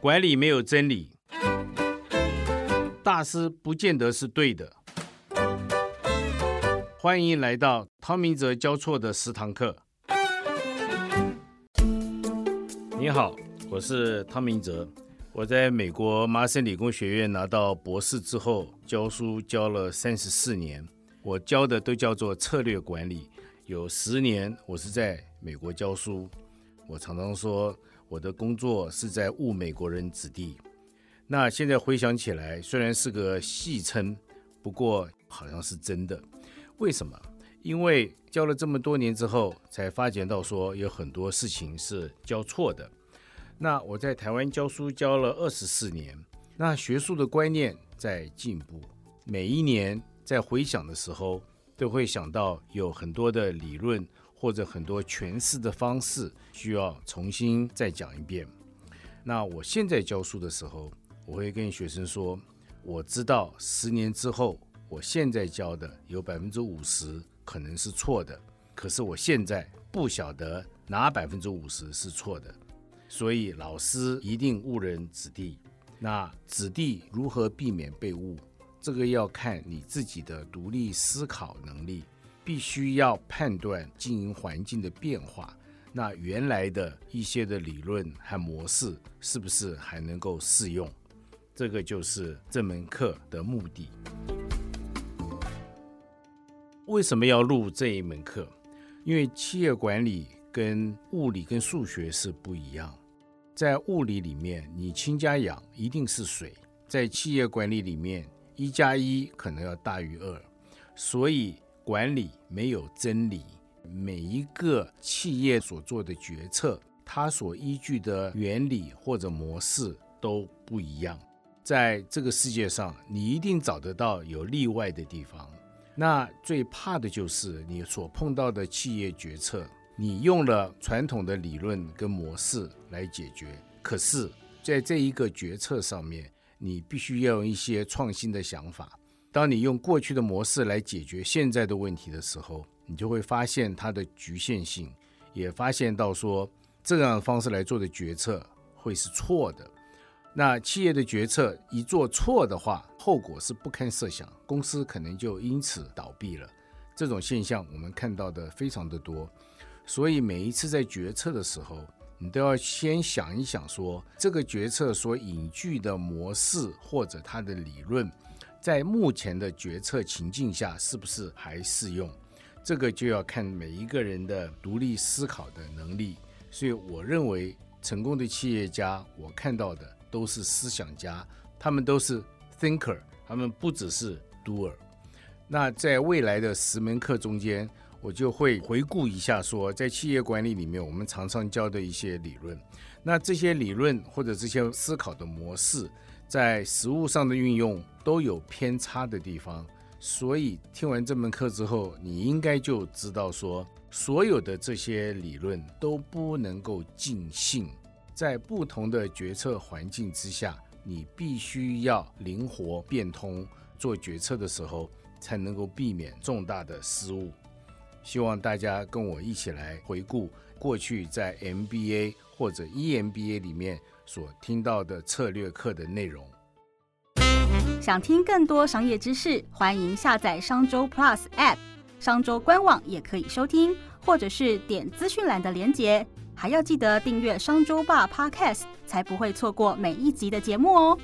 管理没有真理，大师不见得是对的。欢迎来到汤明哲教错的十堂课。你好，我是汤明哲。我在美国麻省理工学院拿到博士之后，教书教了三十四年。我教的都叫做策略管理。有十年我是在美国教书。我常常说，我的工作是在误美国人子弟。那现在回想起来，虽然是个戏称，不过好像是真的。为什么？因为教了这么多年之后，才发觉到说有很多事情是教错的。那我在台湾教书教了二十四年，那学术的观念在进步，每一年在回想的时候，都会想到有很多的理论或者很多诠释的方式需要重新再讲一遍。那我现在教书的时候，我会跟学生说，我知道十年之后，我现在教的有百分之五十可能是错的，可是我现在不晓得哪百分之五十是错的。所以老师一定误人子弟，那子弟如何避免被误？这个要看你自己的独立思考能力，必须要判断经营环境的变化，那原来的一些的理论和模式是不是还能够适用？这个就是这门课的目的。为什么要录这一门课？因为企业管理。跟物理跟数学是不一样，在物理里面，你氢加氧一定是水；在企业管理里面，一加一可能要大于二，所以管理没有真理。每一个企业所做的决策，它所依据的原理或者模式都不一样。在这个世界上，你一定找得到有例外的地方。那最怕的就是你所碰到的企业决策。你用了传统的理论跟模式来解决，可是在这一个决策上面，你必须要用一些创新的想法。当你用过去的模式来解决现在的问题的时候，你就会发现它的局限性，也发现到说这样的方式来做的决策会是错的。那企业的决策一做错的话，后果是不堪设想，公司可能就因此倒闭了。这种现象我们看到的非常的多。所以每一次在决策的时候，你都要先想一想，说这个决策所引据的模式或者它的理论，在目前的决策情境下是不是还适用？这个就要看每一个人的独立思考的能力。所以我认为，成功的企业家，我看到的都是思想家，他们都是 thinker，他们不只是 doer。那在未来的十门课中间。我就会回顾一下，说在企业管理里面，我们常常教的一些理论。那这些理论或者这些思考的模式，在实务上的运用都有偏差的地方。所以听完这门课之后，你应该就知道说，所有的这些理论都不能够尽信。在不同的决策环境之下，你必须要灵活变通，做决策的时候才能够避免重大的失误。希望大家跟我一起来回顾过去在 MBA 或者 EMBA 里面所听到的策略课的内容。想听更多商业知识，欢迎下载商周 Plus App，商周官网也可以收听，或者是点资讯栏的连结。还要记得订阅商周吧 Podcast，才不会错过每一集的节目哦。